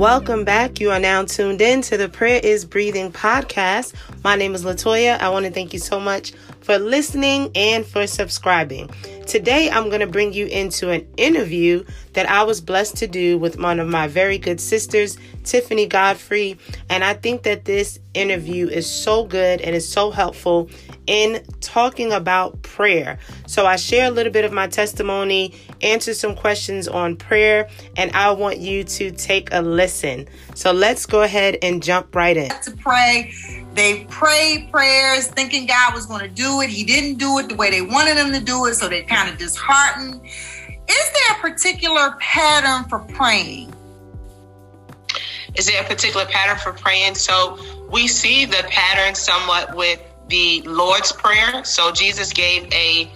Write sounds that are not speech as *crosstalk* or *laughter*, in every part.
Welcome back. You are now tuned in to the Prayer is Breathing podcast. My name is Latoya. I want to thank you so much for listening and for subscribing. Today, I'm going to bring you into an interview that I was blessed to do with one of my very good sisters, Tiffany Godfrey. And I think that this interview is so good and is so helpful in talking about prayer. So I share a little bit of my testimony, answer some questions on prayer, and I want you to take a listen. So let's go ahead and jump right in. To pray. They prayed prayers thinking God was going to do it. He didn't do it the way they wanted him to do it, so they kind of disheartened. Is there a particular pattern for praying? Is there a particular pattern for praying? So we see the pattern somewhat with the Lord's Prayer. So Jesus gave a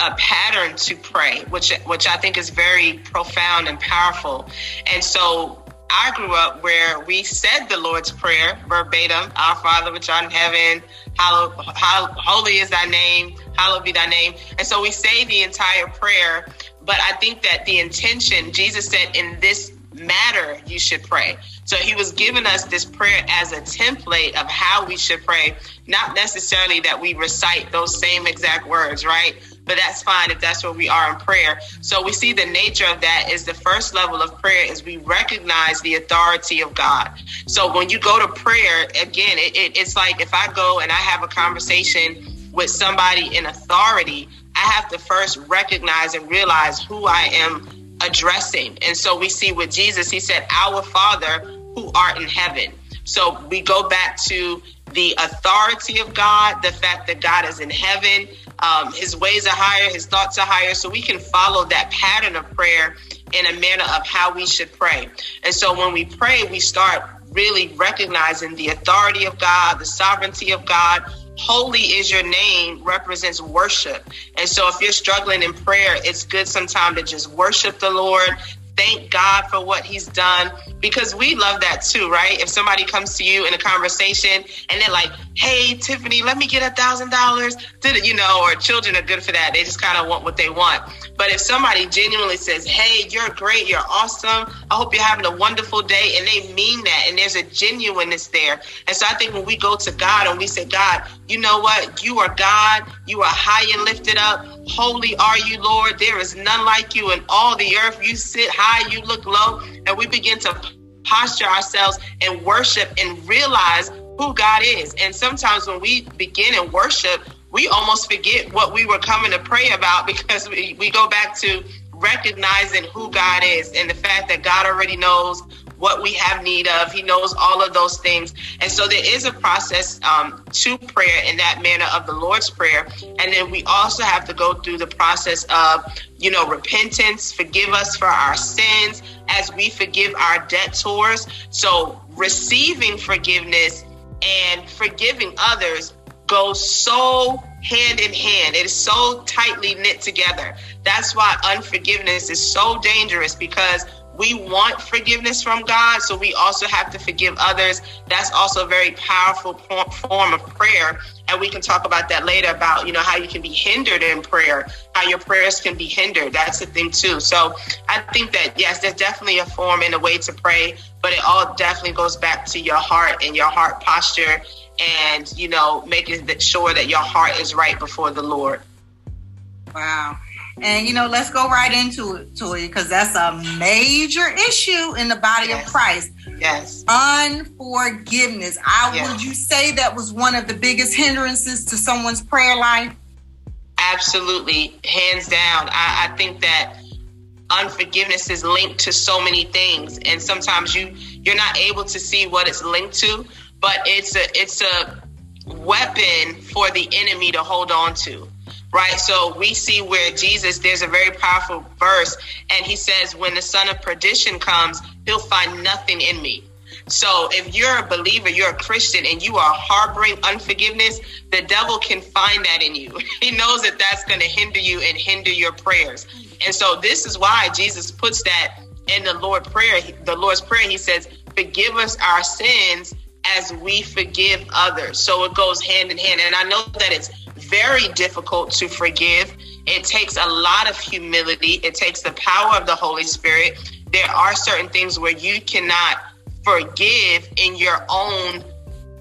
a pattern to pray, which which I think is very profound and powerful. And so I grew up where we said the Lord's Prayer verbatim, Our Father which art in heaven, hallowed, hallowed, holy is thy name, hallowed be thy name. And so we say the entire prayer, but I think that the intention, Jesus said, in this matter you should pray. So he was giving us this prayer as a template of how we should pray, not necessarily that we recite those same exact words, right? But that's fine if that's where we are in prayer. So we see the nature of that is the first level of prayer is we recognize the authority of God. So when you go to prayer, again, it, it, it's like if I go and I have a conversation with somebody in authority, I have to first recognize and realize who I am addressing. And so we see with Jesus, he said, Our Father who art in heaven. So we go back to the authority of God, the fact that God is in heaven, um, his ways are higher, his thoughts are higher. So we can follow that pattern of prayer in a manner of how we should pray. And so when we pray, we start really recognizing the authority of God, the sovereignty of God. Holy is your name represents worship. And so if you're struggling in prayer, it's good sometimes to just worship the Lord, thank God for what He's done because we love that too, right? If somebody comes to you in a conversation and they're like, "Hey, Tiffany, let me get a thousand dollars," did it, you know, or children are good for that. They just kind of want what they want. But if somebody genuinely says, "Hey, you're great, you're awesome. I hope you're having a wonderful day," and they mean that, and there's a genuineness there. And so I think when we go to God and we say, "God, you know what? You are God. You are high and lifted up. Holy are you, Lord. There is none like you in all the earth. You sit high, you look low." And we begin to posture ourselves and worship and realize who God is. And sometimes when we begin and worship, we almost forget what we were coming to pray about *laughs* because we, we go back to recognizing who God is and the fact that God already knows what we have need of. He knows all of those things. And so there is a process um, to prayer in that manner of the Lord's Prayer. And then we also have to go through the process of, you know, repentance, forgive us for our sins as we forgive our debtors. So receiving forgiveness and forgiving others goes so hand in hand. It is so tightly knit together. That's why unforgiveness is so dangerous because we want forgiveness from God, so we also have to forgive others. That's also a very powerful form of prayer. And we can talk about that later about, you know, how you can be hindered in prayer, how your prayers can be hindered. That's the thing too. So I think that, yes, there's definitely a form and a way to pray, but it all definitely goes back to your heart and your heart posture and, you know, making sure that your heart is right before the Lord. Wow. And you know, let's go right into it, to it, because that's a major issue in the body yes. of Christ. Yes. Unforgiveness. I yes. would you say that was one of the biggest hindrances to someone's prayer life? Absolutely, hands down. I, I think that unforgiveness is linked to so many things, and sometimes you you're not able to see what it's linked to, but it's a it's a weapon for the enemy to hold on to right? So we see where Jesus, there's a very powerful verse, and he says, When the son of perdition comes, he'll find nothing in me. So if you're a believer, you're a Christian, and you are harboring unforgiveness, the devil can find that in you. *laughs* He knows that that's going to hinder you and hinder your prayers. And so this is why Jesus puts that in the Lord prayer, the Lord's prayer. He says, "Forgive us our sins as we forgive others." So it goes hand in hand. And I know that it's very difficult to forgive. It takes a lot of humility, it takes the power of the Holy Spirit. There are certain things where you cannot forgive in your own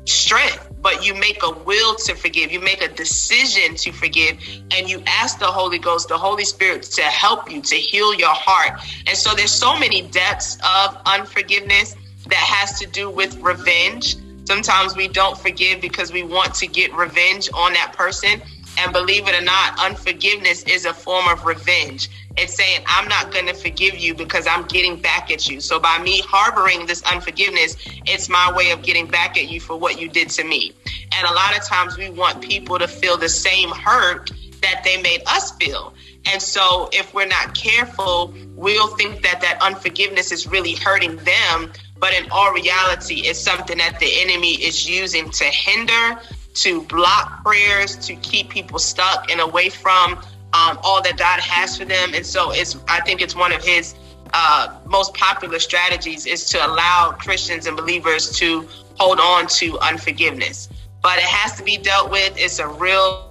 strength but you make a will to forgive. You make a decision to forgive, and you ask the Holy Ghost, the Holy Spirit, to help you to heal your heart. And so there's so many depths of unforgiveness that has to do with revenge. Sometimes we don't forgive because we want to get revenge on that person. And believe it or not, unforgiveness is a form of revenge. It's saying, I'm not going to forgive you because I'm getting back at you. So by me harboring this unforgiveness, it's my way of getting back at you for what you did to me. And a lot of times we want people to feel the same hurt that they made us feel. And so if we're not careful, we'll think that that unforgiveness is really hurting them. But in all reality, it's something that the enemy is using to hinder, to block prayers, to keep people stuck and away from um, all that God has for them. And so it's, I think it's one of his uh, most popular strategies is to allow Christians and believers to hold on to unforgiveness. But it has to be dealt with. It's a real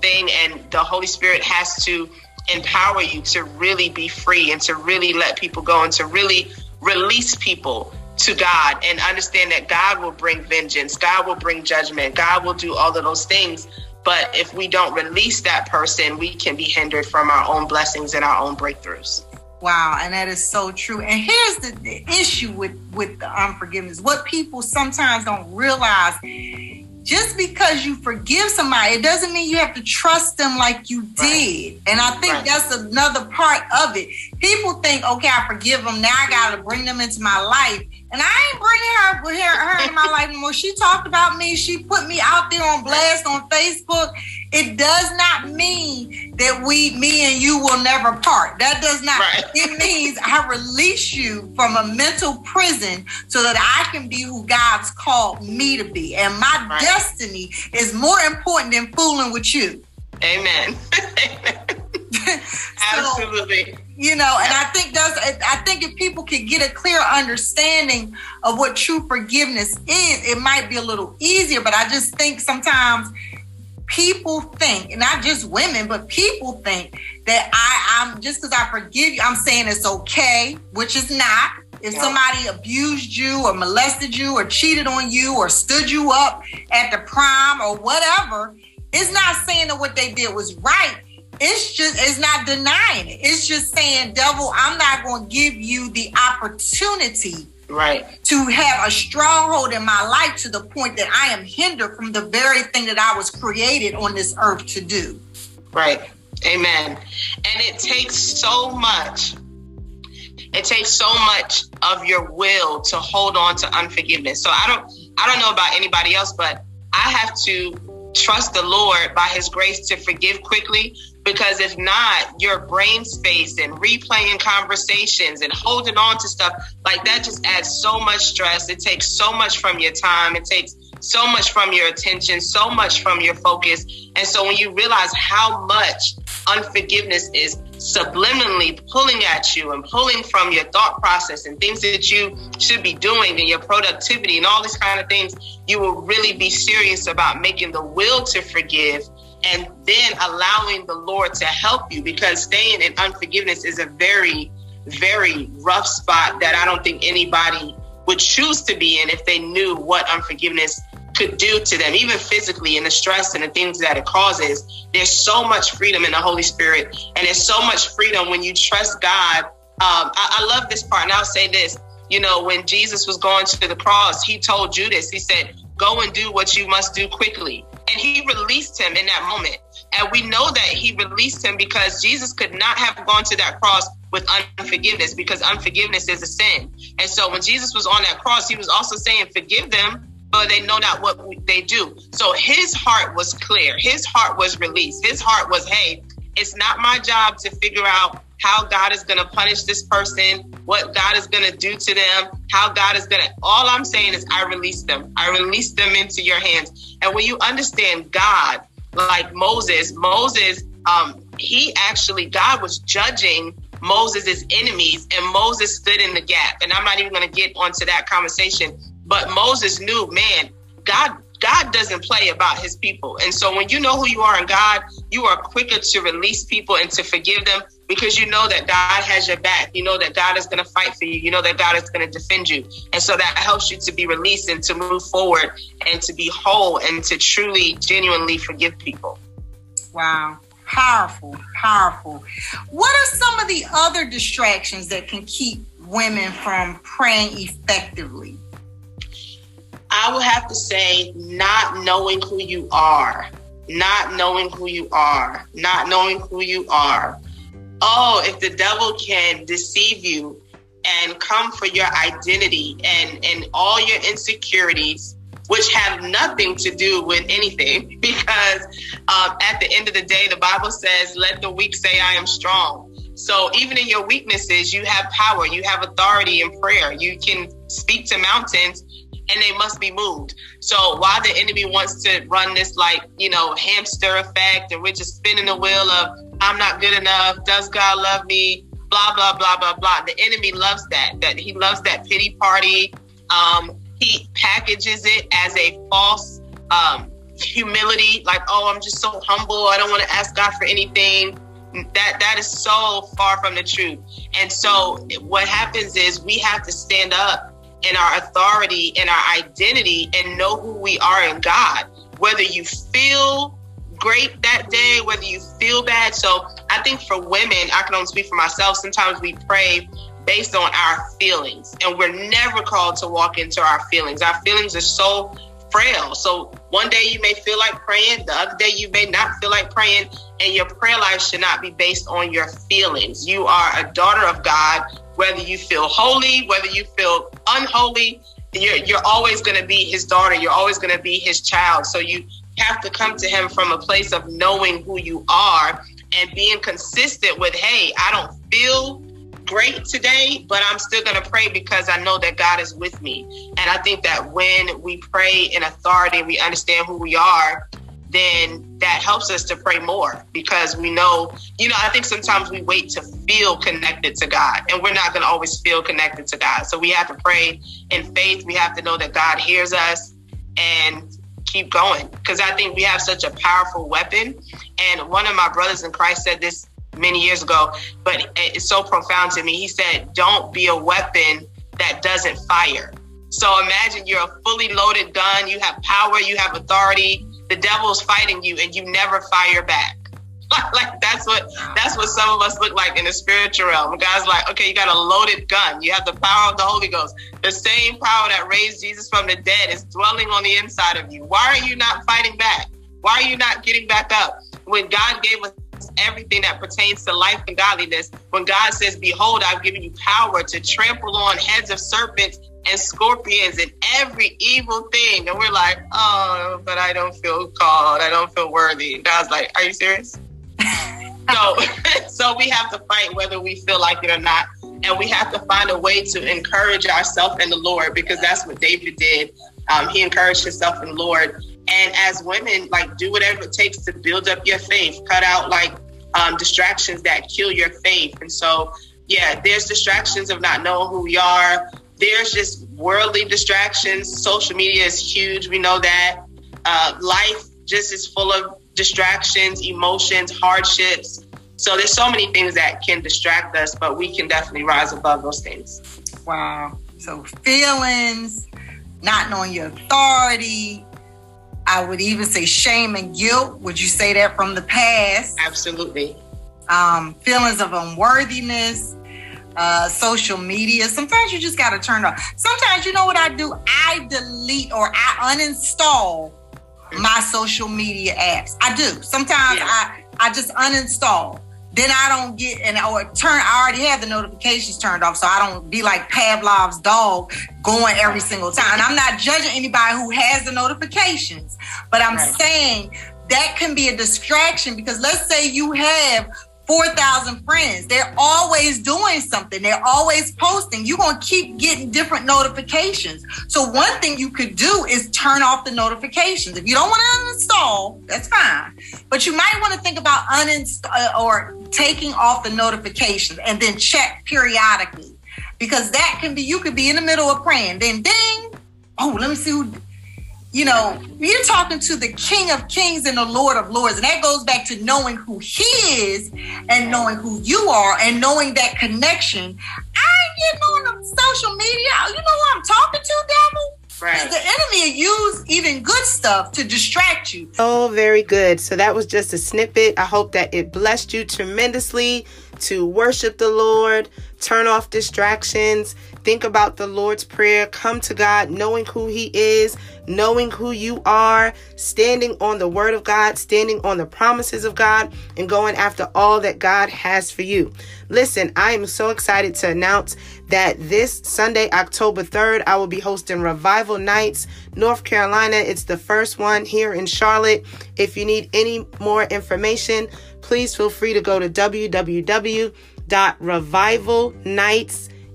thing, and the Holy Spirit has to empower you to really be free and to really let people go and to really release people to God and understand that God will bring vengeance, God will bring judgment, God will do all of those things. But if we don't release that person, we can be hindered from our own blessings and our own breakthroughs. Wow, and that is so true. And here's the, the issue with with the unforgiveness. What people sometimes don't realize just because you forgive somebody, it doesn't mean you have to trust them like you did. Right. And I think right. that's another part of it. People think, okay, I forgive them. Now I got to bring them into my life. And I ain't bringing her, her, her in my life anymore. She talked about me. She put me out there on blast on Facebook. It does not mean that we, me and you will never part. That does not, right. *laughs* it means I release you from a mental prison so that I can be who God's called me to be. And my right. destiny is more important than fooling with you. Amen. *laughs* *laughs* Absolutely. You know, and I think that's I think if people could get a clear understanding of what true forgiveness is, it might be a little easier. But I just think sometimes people think, not just women, but people think that I, I'm just because I forgive you, I'm saying it's okay, which is not. If somebody abused you or molested you or cheated on you or stood you up at the prime or whatever, it's not saying that what they did was right. It's just, it's not denying it. It's just saying, devil, I'm not going to give you the opportunity right. To have a stronghold in my life to the point that i am hindered from the very thing that i was created on this earth to do. Right. Amen. And it takes so much. It takes so much of your will to hold on to unforgiveness. So i don't i don't know about anybody else but i have to trust the lord by his grace to forgive quickly because if not, your brain space and replaying conversations and holding on to stuff like that just adds so much stress. It takes so much from your time. It takes so much from your attention, so much from your focus. And so when you realize how much unforgiveness is subliminally pulling at you and pulling from your thought process and things that you should be doing and your productivity and all these kind of things, you will really be serious about making the will to forgive and then allowing the Lord to help you because staying in unforgiveness is a very, very rough spot that I don't think anybody would choose to be in if they knew what unforgiveness could do to them, even physically, and the stress and the things that it causes. There's so much freedom in the Holy Spirit, and there's so much freedom when you trust God. Um, I, I love this part, and I'll say this. You know, when Jesus was going to the cross, he told Judas, he said, Go and do what you must do quickly. And he released him in that moment. And we know that he released him because Jesus could not have gone to that cross with unforgiveness because unforgiveness is a sin. And so when Jesus was on that cross, he was also saying, Forgive them, but they know not what they do. So his heart was clear. His heart was released. His heart was, Hey, it's not my job to figure out how God is going to punish this person, what God is going to do to them, how God is going to. All I'm saying is, I release them. I release them into your hands. And when you understand God, like Moses, Moses, um, he actually, God was judging Moses' enemies, and Moses stood in the gap. And I'm not even going to get onto that conversation, but Moses knew, man, God God doesn't play about his people. And so when you know who you are in God, you are quicker to release people and to forgive them because you know that God has your back. You know that God is going to fight for you. You know that God is going to defend you. And so that helps you to be released and to move forward and to be whole and to truly, genuinely forgive people. Wow. Powerful, powerful. What are some of the other distractions that can keep women from praying effectively? I would have to say, not knowing who you are, not knowing who you are, not knowing who you are. Oh, if the devil can deceive you and come for your identity and, and all your insecurities, which have nothing to do with anything, *laughs* because um, at the end of the day, the Bible says, let the weak say, I am strong. So even in your weaknesses, you have power, you have authority in prayer. You can speak to mountains and they must be moved. So while the enemy wants to run this like, you know, hamster effect and we're just spinning the wheel of I'm not good enough, does God love me? Blah blah blah blah blah. The enemy loves that. That he loves that pity party. Um, he packages it as a false um, humility, like, oh, I'm just so humble. I don't want to ask God for anything. That that is so far from the truth. And so what happens is we have to stand up in our authority and our identity and know who we are in God. Whether you feel great that day, whether you feel bad. So I think for women, I can only speak for myself. Sometimes we pray based on our feelings, and we're never called to walk into our feelings. Our feelings are so frail. So one day you may feel like praying, the other day you may not feel like praying, and your prayer life should not be based on your feelings. You are a daughter of God whether you feel holy, whether you feel unholy, you're, you're always going to be his daughter. You're always going to be his child. So you have to come to him from a place of knowing who you are and being consistent with, hey, I don't feel great today, but I'm still going to pray because I know that God is with me. And I think that when we pray in authority, we understand who we are, then that helps us to pray more because we know, you know, I think sometimes we wait to feel connected to God and we're not going to always feel connected to God. So we have to pray in faith. We have to know that God hears us and keep going because I think we have such a powerful weapon. And one of my brothers in Christ said this many years ago, but it's so profound to me. He said, Don't be a weapon that doesn't fire. So imagine you're a fully loaded gun, you have power, you have authority, the devil's fighting you and you never fire back. *laughs* like that's what that's what some of us look like in the spiritual realm. God's like, okay, you got a loaded gun. You have the power of the Holy Ghost. The same power that raised Jesus from the dead is dwelling on the inside of you. Why are you not fighting back? Why are you not getting back up? When God gave us everything that pertains to life and godliness, when God says, Behold, I've given you power to trample on heads of serpents and scorpions and every evil thing. And we're like, oh, but I don't feel called. I don't feel worthy. And God's like, are you serious? *laughs* so, *laughs* so we have to fight whether we feel like it or not. And we have to find a way to encourage ourselves in the Lord because that's what David did. Um, he encouraged himself in the Lord. And as women, like do whatever it takes to build up your faith, cut out like um, distractions that kill your faith. And so, yeah, there's distractions of not knowing who we are, there's just worldly distractions. Social media is huge. We know that. Uh, life just is full of distractions, emotions, hardships. So there's so many things that can distract us, but we can definitely rise above those things. Wow. So feelings, not knowing your authority. I would even say shame and guilt. Would you say that from the past? Absolutely. Um, feelings of unworthiness, uh, social media. Sometimes you just got to turn off. Sometimes you know what I do? I delete or I uninstall my social media apps. I do. Sometimes yeah. I I just uninstall. Then I don't get and or turn. I already have the notifications turned off, so I don't be like Pavlov's dog going every single time. And I'm not judging anybody who has the notifications, but I'm right. saying that can be a distraction because let's say you have 4,000 friends. They're always doing something. They're always posting. You're going to keep getting different notifications. So one thing you could do is turn off the notifications. If you don't want to uninstall, that's fine. But you might want to think about uninstall uh, or taking off the notifications and then check periodically because that can be, you could be in the middle of praying. Then ding. Oh, let me see who you know, you're talking to the King of Kings and the Lord of Lords. And that goes back to knowing who He is and knowing who you are and knowing that connection. I ain't getting on the social media. You know who I'm talking to, devil? Right. The enemy use even good stuff to distract you. Oh, very good. So that was just a snippet. I hope that it blessed you tremendously to worship the Lord, turn off distractions, think about the Lord's Prayer, come to God knowing who He is, knowing who you are, standing on the Word of God, standing on the promises of God, and going after all that God has for you. Listen, I am so excited to announce that this Sunday, October 3rd, I will be hosting Revival Nights, North Carolina. It's the first one here in Charlotte. If you need any more information, please feel free to go to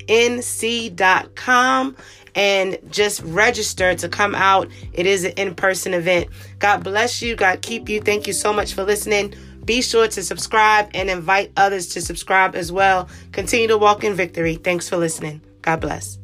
www.revivalnightsnc.com and just register to come out. It is an in person event. God bless you. God keep you. Thank you so much for listening. Be sure to subscribe and invite others to subscribe as well. Continue to walk in victory. Thanks for listening. God bless.